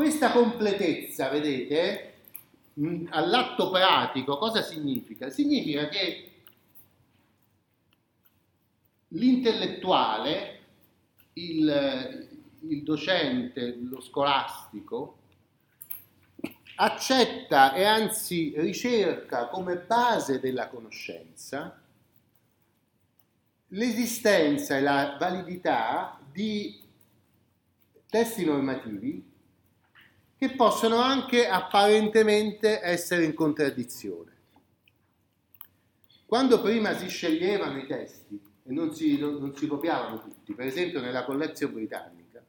Questa completezza, vedete, all'atto pratico cosa significa? Significa che l'intellettuale, il, il docente, lo scolastico, accetta e anzi ricerca come base della conoscenza l'esistenza e la validità di testi normativi che possono anche apparentemente essere in contraddizione. Quando prima si sceglievano i testi e non si, non si copiavano tutti, per esempio nella collezione britannica,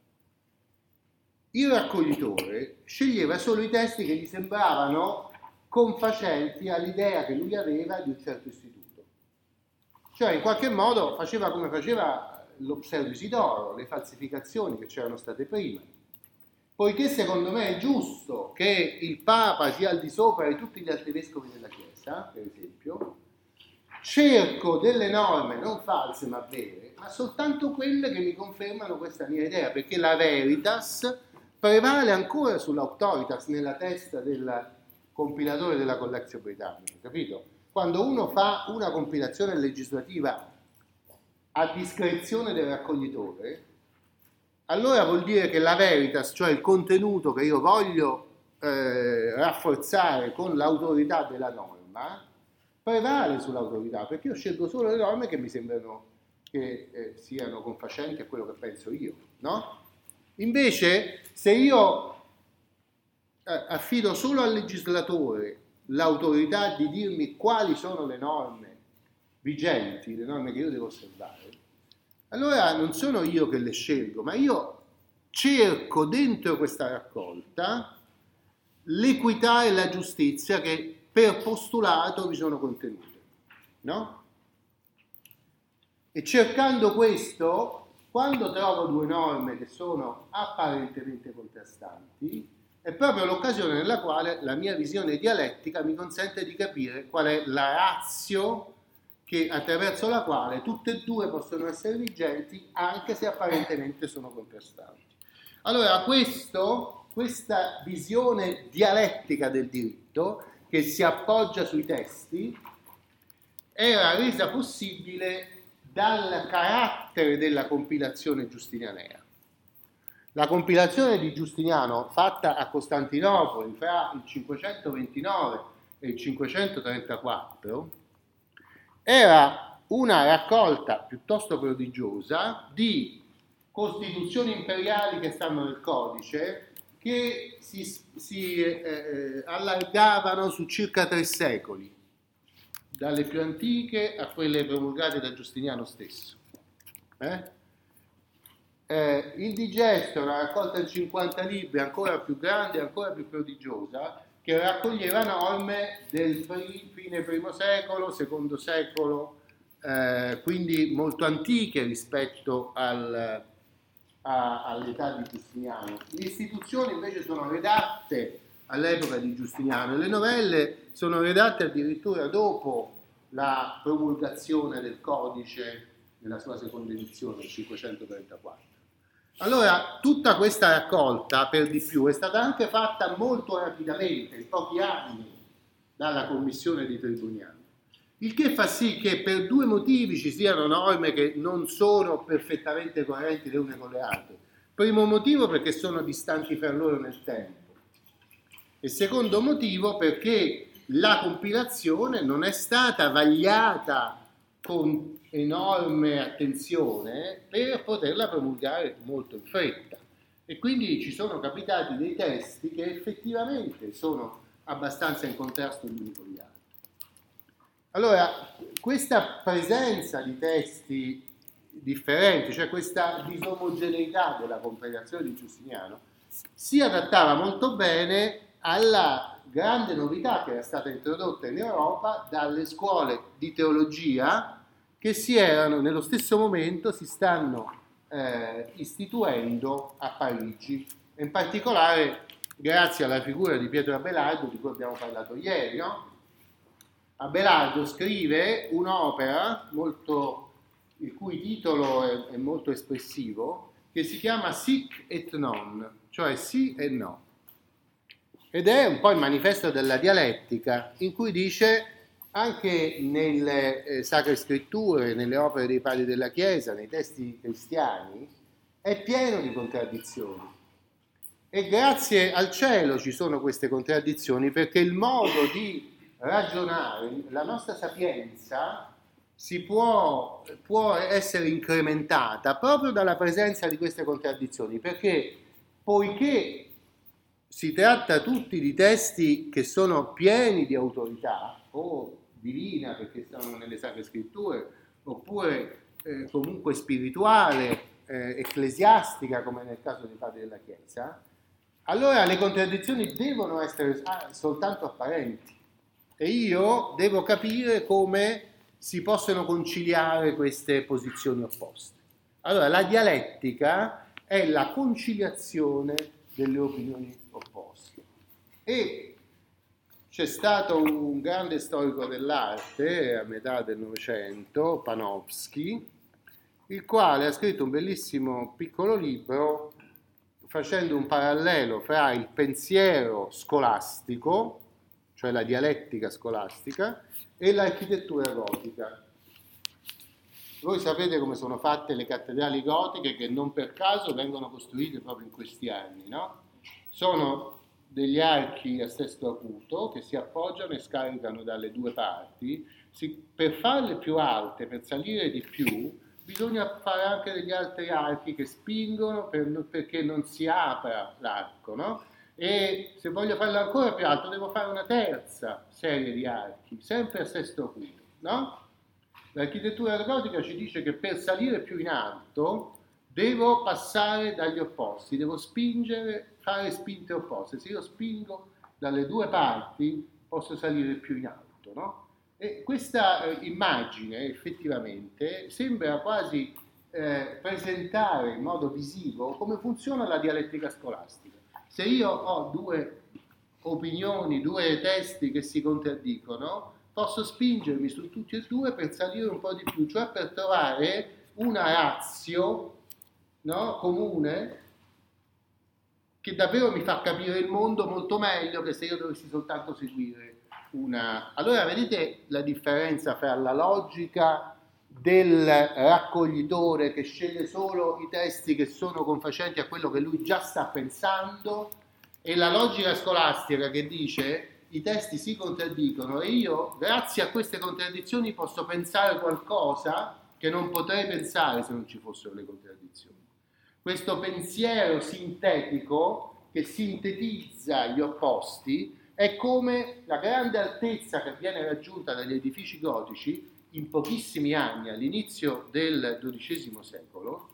il raccoglitore sceglieva solo i testi che gli sembravano confacenti all'idea che lui aveva di un certo istituto. Cioè in qualche modo faceva come faceva lo pseudo Isidoro, le falsificazioni che c'erano state prima. Poiché secondo me è giusto che il Papa sia al di sopra di tutti gli altri vescovi della Chiesa, per esempio, cerco delle norme non false ma vere, ma soltanto quelle che mi confermano questa mia idea, perché la veritas prevale ancora sull'autoritas nella testa del compilatore della collezione britannica, capito? quando uno fa una compilazione legislativa a discrezione del raccoglitore, allora vuol dire che la veritas, cioè il contenuto che io voglio eh, rafforzare con l'autorità della norma, prevale sull'autorità, perché io scelgo solo le norme che mi sembrano che eh, siano confacenti a quello che penso io, no? Invece, se io eh, affido solo al legislatore l'autorità di dirmi quali sono le norme vigenti, le norme che io devo osservare, allora non sono io che le scelgo, ma io cerco dentro questa raccolta l'equità e la giustizia che per postulato vi sono contenute. No? E cercando questo, quando trovo due norme che sono apparentemente contrastanti, è proprio l'occasione nella quale la mia visione dialettica mi consente di capire qual è la razio che, attraverso la quale tutte e due possono essere vigenti anche se apparentemente sono contrastanti. Allora questo, questa visione dialettica del diritto che si appoggia sui testi era resa possibile dal carattere della compilazione giustinianea. La compilazione di Giustiniano fatta a Costantinopoli fra il 529 e il 534 era una raccolta piuttosto prodigiosa di costituzioni imperiali che stanno nel codice che si, si eh, eh, allargavano su circa tre secoli, dalle più antiche a quelle promulgate da Giustiniano stesso. Eh? eh, il digesto una raccolta di 50 libri ancora più grande, ancora più prodigiosa, che raccoglieva norme del fine primo secolo, secondo secolo, eh, quindi molto antiche rispetto al, a, all'età di Giustiniano. Le istituzioni invece sono redatte all'epoca di Giustiniano e le novelle sono redatte addirittura dopo la promulgazione del codice nella sua seconda edizione, il 534. Allora, tutta questa raccolta, per di più, è stata anche fatta molto rapidamente, in pochi anni, dalla commissione di Tribuniano. Il che fa sì che per due motivi ci siano norme che non sono perfettamente coerenti le une con le altre. Primo motivo perché sono distanti fra loro nel tempo. E secondo motivo perché la compilazione non è stata vagliata con enorme attenzione per poterla promulgare molto in fretta. E quindi ci sono capitati dei testi che effettivamente sono abbastanza in contrasto gli uni con gli altri. Allora, questa presenza di testi differenti, cioè questa disomogeneità della compilazione di Giustiniano, si adattava molto bene alla grande novità che era stata introdotta in Europa dalle scuole di teologia che si erano nello stesso momento si stanno eh, istituendo a Parigi, in particolare grazie alla figura di Pietro Abelardo di cui abbiamo parlato ieri. No? Abelardo scrive un'opera molto, il cui titolo è, è molto espressivo, che si chiama Sic et non, cioè sì e no. ed è un po' il manifesto della dialettica, in cui dice anche nelle eh, sacre scritture, nelle opere dei padri della Chiesa, nei testi cristiani, è pieno di contraddizioni. E grazie al cielo ci sono queste contraddizioni perché il modo di ragionare, la nostra sapienza si può, può essere incrementata proprio dalla presenza di queste contraddizioni, perché poiché si tratta tutti di testi che sono pieni di autorità, o divina perché stanno nelle sacre scritture, oppure eh, comunque spirituale, eh, ecclesiastica come nel caso dei padri della Chiesa, allora le contraddizioni devono essere ah, soltanto apparenti e io devo capire come si possono conciliare queste posizioni opposte. Allora la dialettica è la conciliazione delle opinioni opposte e c'è stato un grande storico dell'arte a metà del Novecento, Panofsky, il quale ha scritto un bellissimo piccolo libro facendo un parallelo fra il pensiero scolastico, cioè la dialettica scolastica, e l'architettura gotica. Voi sapete come sono fatte le cattedrali gotiche che non per caso vengono costruite proprio in questi anni, no? Sono degli archi a sesto acuto che si appoggiano e scaricano dalle due parti. Si, per farle più alte, per salire di più, bisogna fare anche degli altri archi che spingono per, perché non si apra l'arco, no? E se voglio farlo ancora più alto devo fare una terza serie di archi, sempre a sesto acuto, no? L'architettura gotica ci dice che per salire più in alto devo passare dagli opposti, devo spingere, fare spinte opposte. Se io spingo dalle due parti posso salire più in alto, no? E questa eh, immagine effettivamente sembra quasi eh, presentare in modo visivo come funziona la dialettica scolastica. Se io ho due opinioni, due testi che si contraddicono, posso spingermi su tutti e due per salire un po' di più, cioè per trovare una razio no, comune che davvero mi fa capire il mondo molto meglio che se io dovessi soltanto seguire una... Allora vedete la differenza fra la logica del raccoglitore che sceglie solo i testi che sono confacenti a quello che lui già sta pensando e la logica scolastica che dice i testi si contraddicono e io grazie a queste contraddizioni posso pensare qualcosa che non potrei pensare se non ci fossero le contraddizioni. Questo pensiero sintetico che sintetizza gli opposti è come la grande altezza che viene raggiunta dagli edifici gotici in pochissimi anni, all'inizio del XII secolo,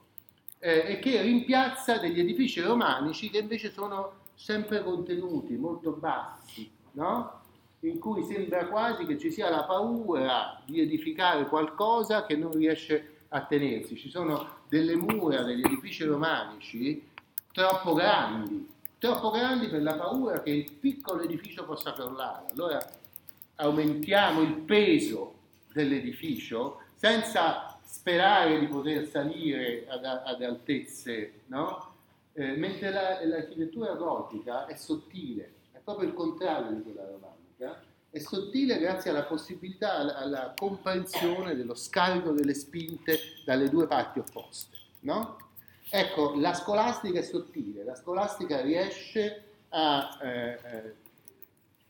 eh, e che rimpiazza degli edifici romanici che invece sono sempre contenuti, molto bassi, no? in cui sembra quasi che ci sia la paura di edificare qualcosa che non riesce a tenersi. Ci sono delle mura degli edifici romanici troppo grandi, troppo grandi per la paura che il piccolo edificio possa crollare. Allora aumentiamo il peso dell'edificio senza sperare di poter salire ad, ad altezze, no? eh, mentre la, l'architettura gotica è sottile, è proprio il contrario di quella romanica, è sottile grazie alla possibilità, alla, alla comprensione dello scarico delle spinte dalle due parti opposte. No? Ecco, la scolastica è sottile, la scolastica riesce a eh, eh,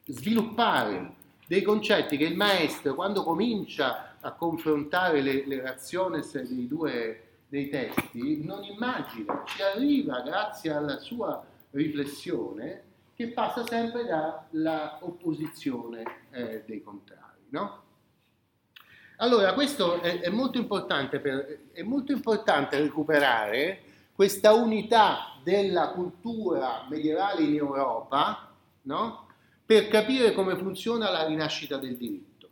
sviluppare dei concetti che il maestro, quando comincia a confrontare le, le raziones dei due dei testi, non immagina, ci arriva grazie alla sua riflessione che passa sempre dalla opposizione eh, dei contrari. No? Allora, questo è, è, molto per, è molto importante recuperare questa unità della cultura medievale in Europa, no? per capire come funziona la rinascita del diritto.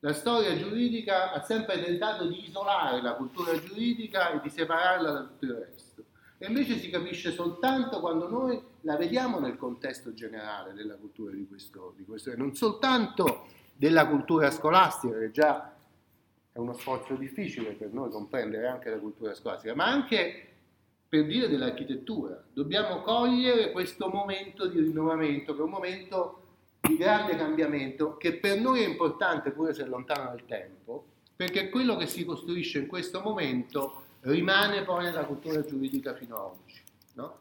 La storia giuridica ha sempre tentato di isolare la cultura giuridica e di separarla da tutto il resto. E invece si capisce soltanto quando noi la vediamo nel contesto generale della cultura di questo, di questo non soltanto della cultura scolastica, che già è uno sforzo difficile per noi comprendere anche la cultura scolastica, ma anche per dire dell'architettura. Dobbiamo cogliere questo momento di rinnovamento, che è un momento di grande cambiamento, che per noi è importante pure se è lontano nel tempo, perché quello che si costruisce in questo momento rimane poi nella cultura giuridica fino ad oggi. No?